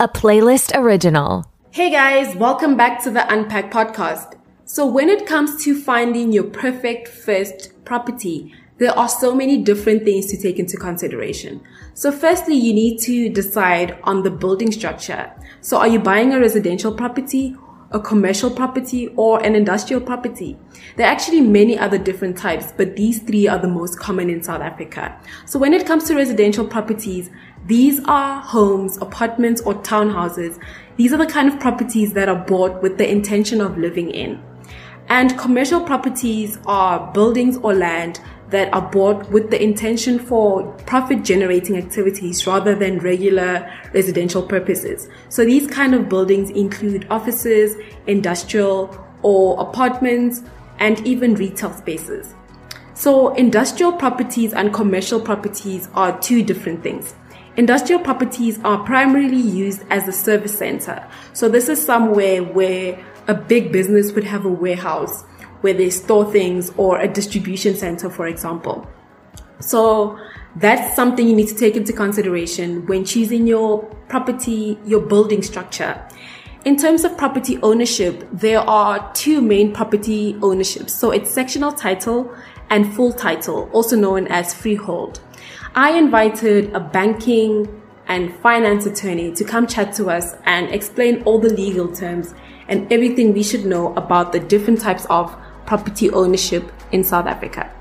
a playlist original. Hey guys, welcome back to the Unpack podcast. So, when it comes to finding your perfect first property, there are so many different things to take into consideration. So, firstly, you need to decide on the building structure. So, are you buying a residential property a commercial property or an industrial property. There are actually many other different types, but these three are the most common in South Africa. So when it comes to residential properties, these are homes, apartments, or townhouses. These are the kind of properties that are bought with the intention of living in. And commercial properties are buildings or land that are bought with the intention for profit generating activities rather than regular residential purposes. So these kind of buildings include offices, industrial or apartments, and even retail spaces. So industrial properties and commercial properties are two different things. Industrial properties are primarily used as a service center. So this is somewhere where a big business would have a warehouse where they store things or a distribution center, for example. So that's something you need to take into consideration when choosing your property, your building structure. In terms of property ownership, there are two main property ownerships. So it's sectional title and full title, also known as freehold. I invited a banking and finance attorney to come chat to us and explain all the legal terms and everything we should know about the different types of property ownership in South Africa.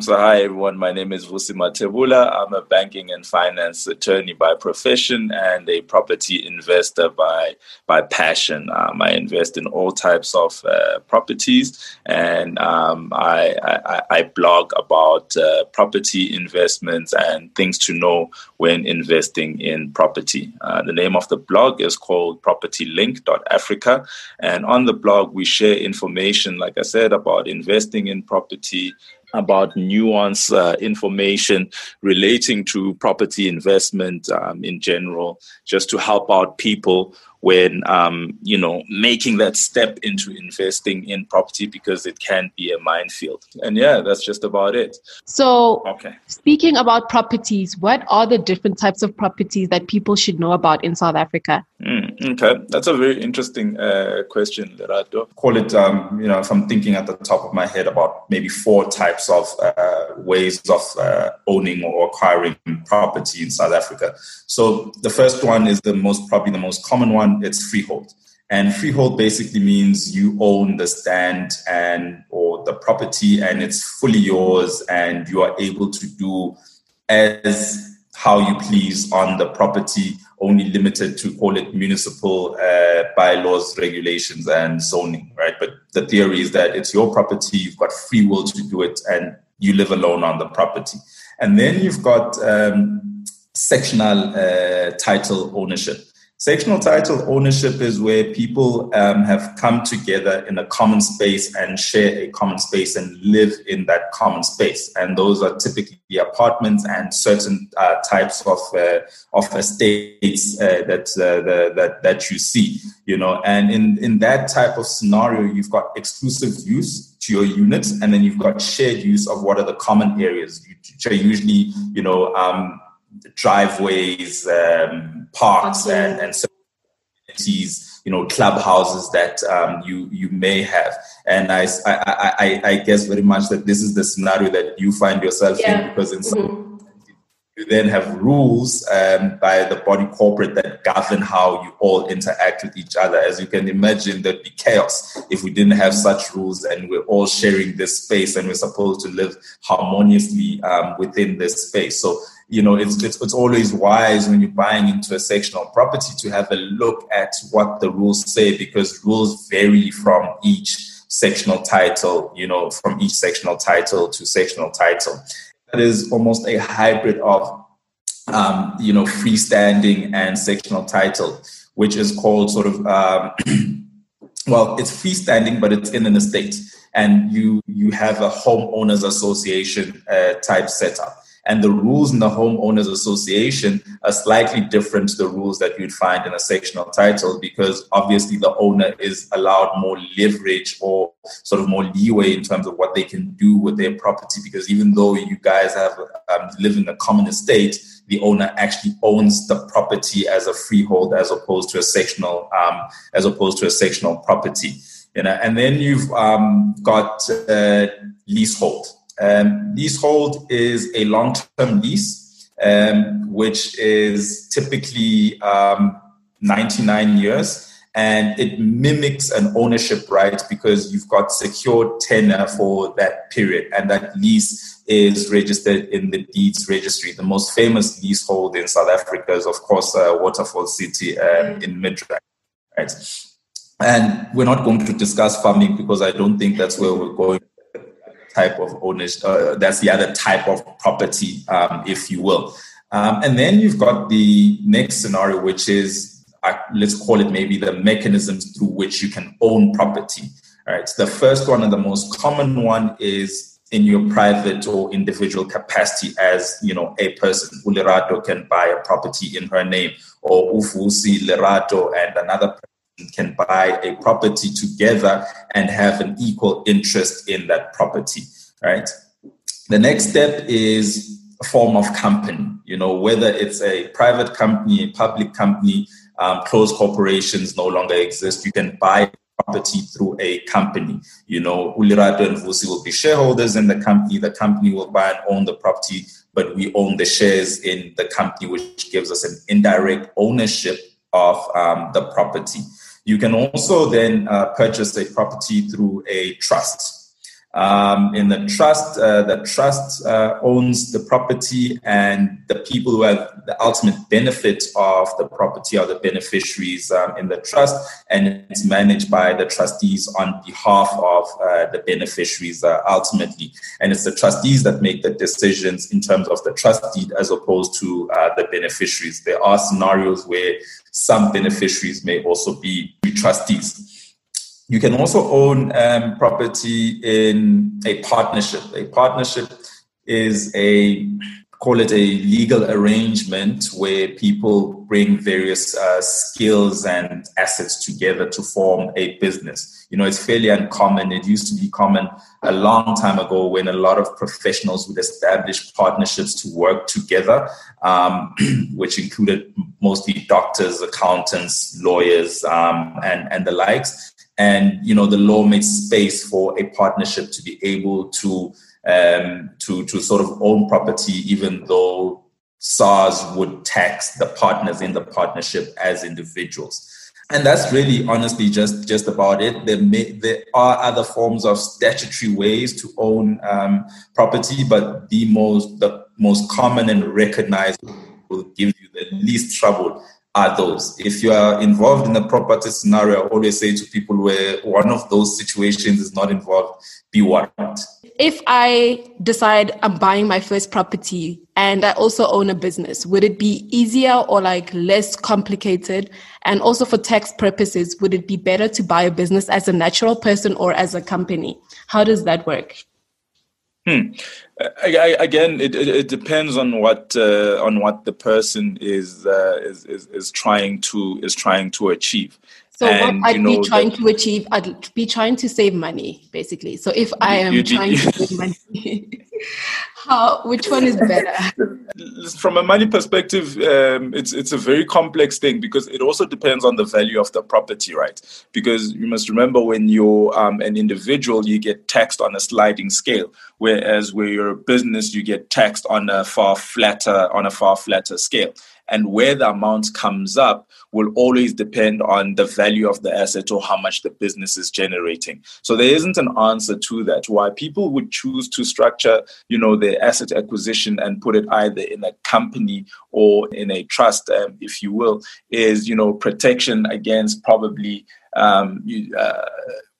So, hi everyone. My name is Vusi Matebula. I'm a banking and finance attorney by profession and a property investor by by passion. Um, I invest in all types of uh, properties, and um, I, I, I, blog about uh, property investments and things to know when investing in property. Uh, the name of the blog is called PropertyLink.Africa, and on the blog we share information, like I said, about investing in property about nuanced uh, information relating to property investment um, in general, just to help out people when um, you know making that step into investing in property because it can be a minefield. And yeah, that's just about it. So, okay. Speaking about properties, what are the different types of properties that people should know about in South Africa? Mm, okay, that's a very interesting uh, question, Lerato. Call it, um, you know, if I'm thinking at the top of my head about maybe four types of uh, ways of uh, owning or acquiring property in South Africa. So the first one is the most probably the most common one one, it's freehold. And freehold basically means you own the stand and or the property and it's fully yours and you are able to do as how you please on the property, only limited to call it municipal uh, bylaws, regulations, and zoning, right? But the theory is that it's your property, you've got free will to do it, and you live alone on the property. And then you've got um, sectional uh, title ownership. Sectional title ownership is where people um, have come together in a common space and share a common space and live in that common space. And those are typically apartments and certain uh, types of uh, of estates uh, that, uh, the, that that you see. You know, and in in that type of scenario, you've got exclusive use to your unit, and then you've got shared use of what are the common areas, which are usually you know. Um, driveways, um, parks, and, and amenities, you know, clubhouses that um, you you may have. And I, I, I, I, guess very much that this is the scenario that you find yourself yeah. in because in some mm-hmm. you then have rules um, by the body corporate that govern how you all interact with each other. As you can imagine, there'd be chaos if we didn't have such rules and we're all sharing this space and we're supposed to live harmoniously um, within this space. So you know, it's, it's, it's always wise when you're buying into a sectional property to have a look at what the rules say because rules vary from each sectional title, you know, from each sectional title to sectional title. That is almost a hybrid of, um, you know, freestanding and sectional title, which is called sort of, um, well, it's freestanding, but it's in an estate. And you you have a homeowners association uh, type setup and the rules in the homeowners association are slightly different to the rules that you'd find in a sectional title because obviously the owner is allowed more leverage or sort of more leeway in terms of what they can do with their property because even though you guys have um, live in a common estate the owner actually owns the property as a freehold as opposed to a sectional um, as opposed to a sectional property. You know, and then you've um, got uh, leasehold. Um, leasehold is a long-term lease, um, which is typically um, 99 years and it mimics an ownership right because you've got secured tenure for that period and that lease is registered in the deeds registry. The most famous leasehold in south africa is of course uh, waterfall city um, in midrand right? And we're not going to discuss farming because i don't think that's where we're going type of ownership uh, that's the other type of property um, if you will um, and then you've got the next scenario which is uh, let's call it maybe the mechanisms through which you can own property. All right. So the first one and the most common one is in your private or individual capacity as you know a person. Ulerato can buy a property in her name, or Ufusi Lerato and another can buy a property together and have an equal interest in that property. Right. The next step is a form of company. You know, whether it's a private company, a public company, um, closed corporations no longer exist. You can buy property through a company. You know, Ulirato and Vusi will be shareholders in the company. The company will buy and own the property, but we own the shares in the company, which gives us an indirect ownership of um, the property. You can also then uh, purchase a property through a trust. Um, in the trust, uh, the trust uh, owns the property, and the people who have the ultimate benefit of the property are the beneficiaries um, in the trust, and it's managed by the trustees on behalf of uh, the beneficiaries uh, ultimately. And it's the trustees that make the decisions in terms of the trust deed as opposed to uh, the beneficiaries. There are scenarios where some beneficiaries may also be trustees. You can also own um, property in a partnership. A partnership is a call it a legal arrangement where people bring various uh, skills and assets together to form a business. You know, it's fairly uncommon. It used to be common a long time ago when a lot of professionals would establish partnerships to work together, um, which included mostly doctors, accountants, lawyers, um, and, and the likes and you know the law made space for a partnership to be able to um, to to sort of own property, even though SARS would tax the partners in the partnership as individuals. And that's really honestly just, just about it. There, may, there are other forms of statutory ways to own um, property, but the most the most common and recognized will give you the least trouble are those. If you are involved in a property scenario, I always say to people where one of those situations is not involved, be warned. If I decide I'm buying my first property and I also own a business, would it be easier or like less complicated? And also for tax purposes, would it be better to buy a business as a natural person or as a company? How does that work? Hmm. I, again, it, it, it, depends on what uh, on what the person is, uh, is, is is trying to is trying to achieve. So and, what I'd you know, be trying that, to achieve, I'd be trying to save money, basically. So if I am you, you, trying to save money, how which one is better? From a money perspective, um, it's it's a very complex thing because it also depends on the value of the property, right? Because you must remember when you're um, an individual, you get taxed on a sliding scale, whereas where you're a business, you get taxed on a far flatter on a far flatter scale and where the amount comes up will always depend on the value of the asset or how much the business is generating. So there isn't an answer to that. Why people would choose to structure, you know, their asset acquisition and put it either in a company or in a trust, um, if you will, is you know protection against probably um, uh,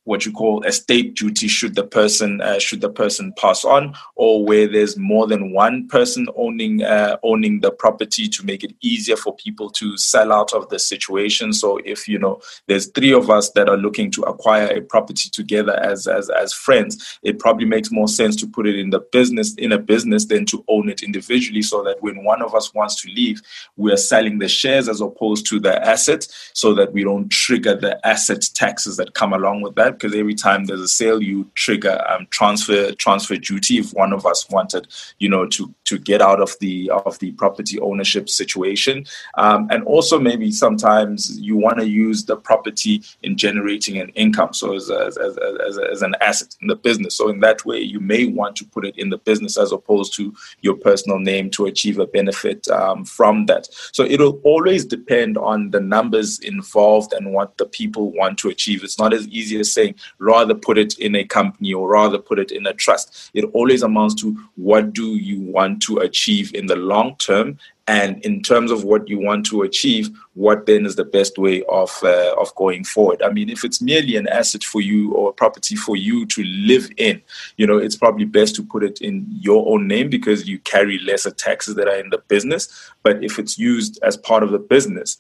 what you call estate duty should the person uh, should the person pass on or where there's more than one person owning uh, owning the property to make it easier for people to sell out of the situation. So if you know there's three of us that are looking to acquire a property together as as as friends it probably makes more sense to put it in the business in a business than to own it individually so that when one of us wants to leave we're selling the shares as opposed to the asset so that we don't trigger the asset taxes that come along with that because every time there's a sale, you trigger um, transfer transfer duty. If one of us wanted, you know, to to get out of the of the property ownership situation, um, and also maybe sometimes you want to use the property in generating an income, so as as, as, as, as an asset in the business. So in that way, you may want to put it in the business as opposed to your personal name to achieve a benefit um, from that. So it'll always depend on the numbers involved and what the people want to achieve. It's not as easy as saying rather put it in a company or rather put it in a trust. It always amounts to what do you want to achieve in the long term? And in terms of what you want to achieve what then is the best way of uh, of going forward? I mean if it's merely an asset for you or a property for you to live in you know it's probably best to put it in your own name because you carry lesser taxes that are in the business. But if it's used as part of the business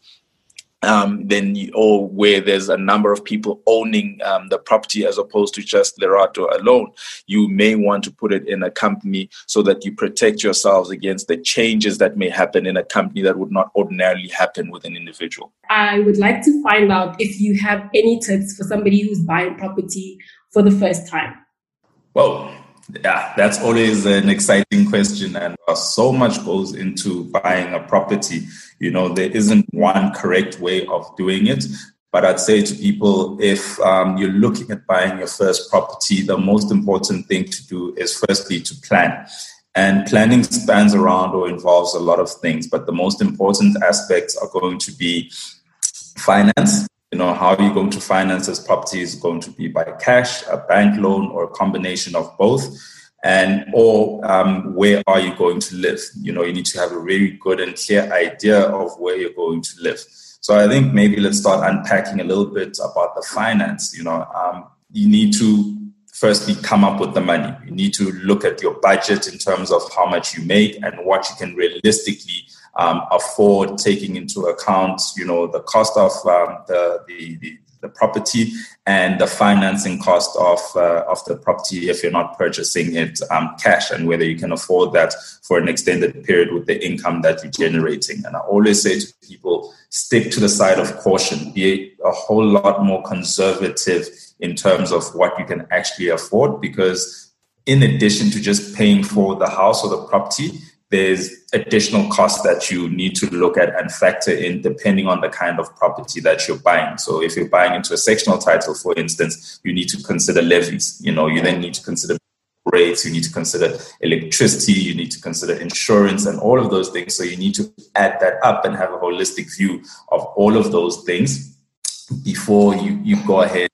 um, then you, or where there's a number of people owning um, the property as opposed to just Lerato alone, you may want to put it in a company so that you protect yourselves against the changes that may happen in a company that would not ordinarily happen with an individual. I would like to find out if you have any tips for somebody who's buying property for the first time. Well, yeah, that's always an exciting question, and so much goes into buying a property. You know, there isn't one correct way of doing it. But I'd say to people, if um, you're looking at buying your first property, the most important thing to do is firstly to plan. And planning spans around or involves a lot of things, but the most important aspects are going to be finance, you know how are you're going to finance this property is going to be by cash a bank loan or a combination of both. And or um, where are you going to live? You know you need to have a really good and clear idea of where you're going to live. So i think maybe let's start unpacking a little bit about the finance you know. Um, you need to firstly come up with the money. You need to look at your budget in terms of how much you make and what you can realistically um, afford taking into account, you know, the cost of um, the, the, the property and the financing cost of uh, of the property if you're not purchasing it um, cash and whether you can afford that for an extended period with the income that you're generating. And I always say to people, stick to the side of caution. Be a whole lot more conservative in terms of what you can actually afford because in addition to just paying for the house or the property, there's additional costs that you need to look at and factor in depending on the kind of property that you're buying. So if you're buying into a sectional title, for instance, you need to consider levies. You know, you then need to consider rates, you need to consider electricity, you need to consider insurance and all of those things. So you need to add that up and have a holistic view of all of those things before you, you go ahead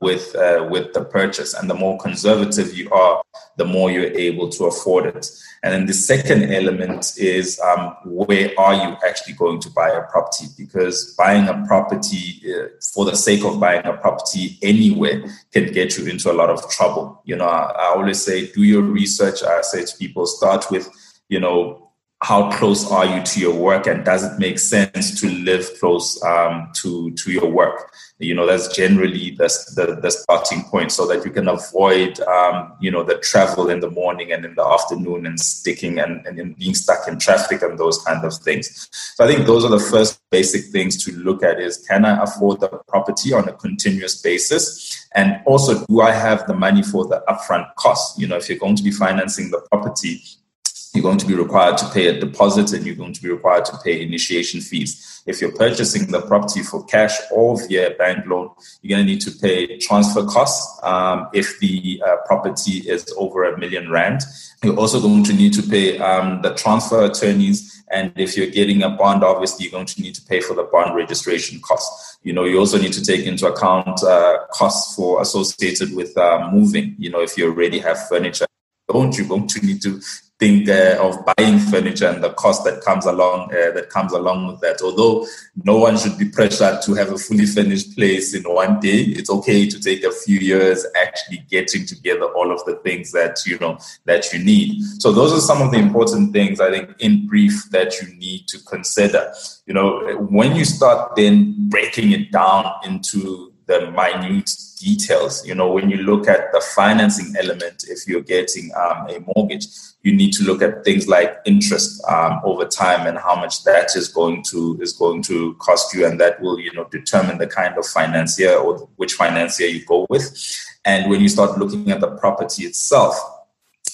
with uh, with the purchase. And the more conservative you are the more you're able to afford it. And then the second element is um, where are you actually going to buy a property? Because buying a property uh, for the sake of buying a property anywhere can get you into a lot of trouble. You know I, I always say do your research. I say to people start with you know how close are you to your work and does it make sense to live close um, to to your work? You know that's generally the, the, the starting point so that you can avoid um, you know the travel in the morning and in the afternoon and sticking and, and being stuck in traffic and those kind of things. So i think those are the first basic things to look at is can i afford the property on a continuous basis? And also do i have the money for the upfront costs? You know if you're going to be financing the property you're going to be required to pay a deposit and you're going to be required to pay initiation fees. If you're purchasing the property for cash or via bank loan, you're going to need to pay transfer costs um, if the uh, property is over a million rand. You're also going to need to pay um, the transfer attorneys. And if you're getting a bond, obviously you're going to need to pay for the bond registration costs. You know, you also need to take into account uh, costs for associated with uh, moving. You know, if you already have furniture, don't you going to need to think uh, of buying furniture and the cost that comes along uh, that comes along with that. Although no one should be pressured to have a fully furnished place in one day, it's okay to take a few years actually getting together all of the things that you know that you need. So those are some of the important things I think in brief that you need to consider. You know, when you start then breaking it down into the minute details. You know, when you look at the financing element, if you're getting um, a mortgage, you need to look at things like interest um, over time and how much that is going to is going to cost you, and that will you know determine the kind of financier or which financier you go with. And when you start looking at the property itself,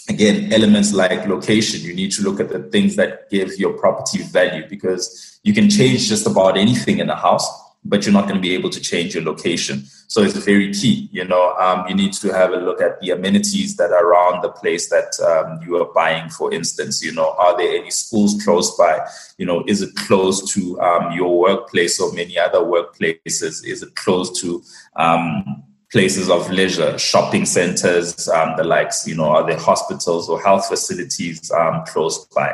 again, elements like location, you need to look at the things that give your property value because you can change just about anything in a house but you're not going to be able to change your location. So it's very key. You know, um, you need to have a look at the amenities that are around the place that um, you are buying. For instance, you know, are there any schools close by? You know, is it close to um, your workplace or many other workplaces? Is it close to um, places of leisure, shopping centers, um, the likes, you know, are there hospitals or health facilities um, close by?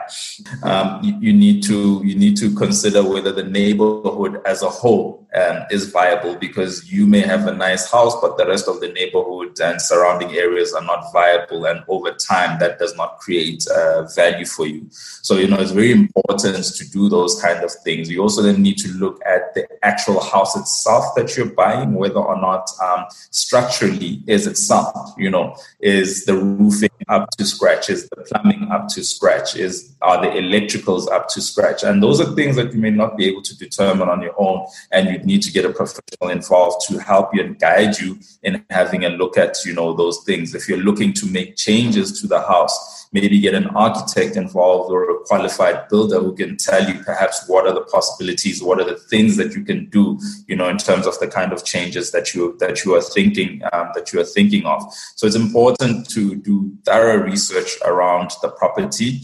Um, you, you, need to you need to consider whether the neighborhood as a whole um, is viable because you may have a nice house, but the rest of the neighborhood and surrounding areas are not viable, and over time that does not create uh, value for you. So you know it's very important to do those kind of things. You also then need to look at the actual house itself that you're buying, whether or not um, structurally is it sound? You know, is the roofing up to scratch? Is the plumbing up to scratch? Is are the electricals up to scratch? And those are things that you may not be able to determine on your own, and you'd need to get a professional involved to help you and guide you in having a look at you know those things. If you're looking to make changes to the house maybe get an architect involved or a qualified builder who can tell you perhaps what are the possibilities, what are the things that you can do, you know, in terms of the kind of changes that you that you are thinking um, that you are thinking of. So it's important to do thorough research around the property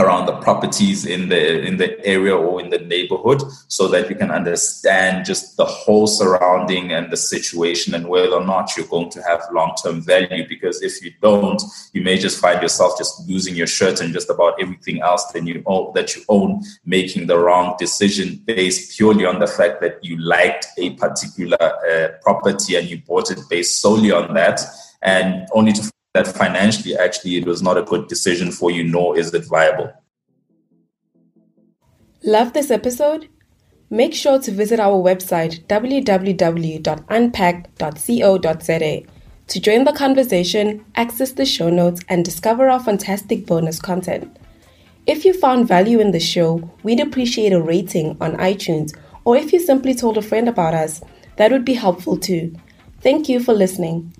around the properties in the in the area or in the neighborhood so that you can understand just the whole surrounding and the situation and whether or not you're going to have long-term value. Because if you don't you may just find yourself just losing your shirt and just about everything else that you own that you own making the wrong decision based purely on the fact that you liked a particular uh, property and you bought it based solely on that. And only to that financially actually it was not a good decision for you, nor is it viable. Love this episode? Make sure to visit our website www.unpack.co.za to join the conversation, access the show notes, and discover our fantastic bonus content. If you found value in the show, we'd appreciate a rating on iTunes, or if you simply told a friend about us, that would be helpful too. Thank you for listening.